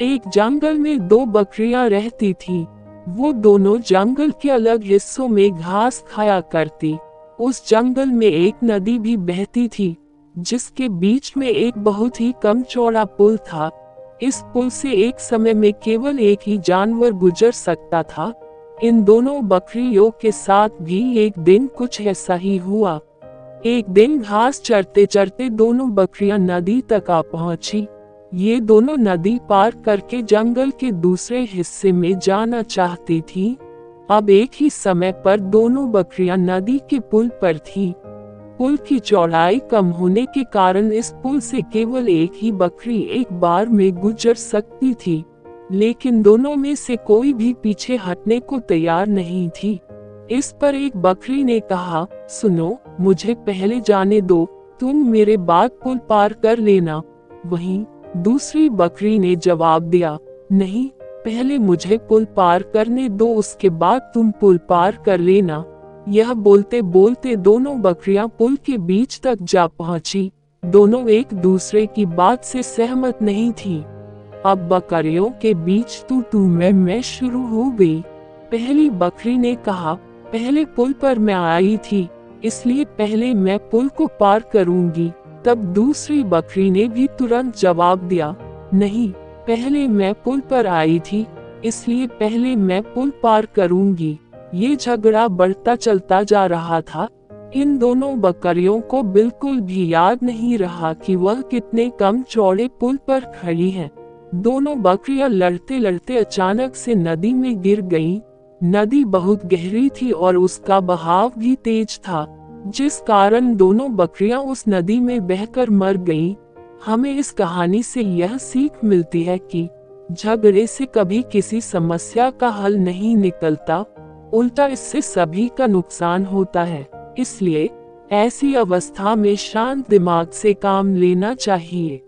एक जंगल में दो बकरियाँ रहती थी। वो दोनों जंगल के अलग हिस्सों में घास खाया करती। उस जंगल में एक नदी भी बहती थी, जिसके बीच में एक बहुत ही कम चौड़ा पुल था। इस पुल से एक समय में केवल एक ही जानवर गुजर सकता था। इन दोनों बकरियों के साथ भी एक दिन कुछ ऐसा ही हुआ। एक दिन घास चरते चरते दोनों बकरियाँ नदी तक आ पहुँची। ये दोनों नदी पार करके जंगल के दूसरे हिस्से में जाना चाहती थी। अब एक ही समय पर दोनों बकरियाँ नदी के पुल पर थी। पुल की चौड़ाई कम होने के कारण इस पुल से केवल एक ही बकरी एक बार में गुजर सकती थी। लेकिन दोनों में से कोई भी पीछे हटने को तैयार नहीं थी। इस पर एक बकरी ने कहा, सुनो, मुझे पहले जाने दो। तुम मेरे बाद पुल पार कर लेना। वहीं दूसरी बकरी ने जवाब दिया, नहीं, पहले मुझे पुल पार करने दो, उसके बाद तुम पुल पार कर लेना। यह बोलते बोलते दोनों बकरियाँ पुल के बीच तक जा पहुँची। दोनों एक दूसरे की बात से सहमत नहीं थी। अब बकरियों के बीच तू तू, मैं मैं शुरू हो गई। पहली बकरी ने कहा, पहले पुल पर मैं आई थी, इसलिए पहले मैं पुल को पार करूँगी। तब दूसरी बकरी ने भी तुरंत जवाब दिया, नहीं, पहले मैं पुल पर आई थी, इसलिए पहले मैं पुल पार करूँगी ये झगड़ा बढ़ता चलता जा रहा था इन दोनों बकरियों को बिल्कुल भी याद नहीं रहा कि वह कितने कम चौड़े पुल पर खड़ी हैं। दोनों बकरियाँ लड़ते लड़ते अचानक से नदी में गिर गईं। नदी बहुत गहरी थी और उसका बहाव भी तेज था जिस कारण दोनों बकरियाँ उस नदी में बहकर मर गईं। हमें इस कहानी से यह सीख मिलती है कि झगड़े से कभी किसी समस्या का हल नहीं निकलता, उल्टा इससे सभी का नुकसान होता है, इसलिए ऐसी अवस्था में शांत दिमाग से काम लेना चाहिए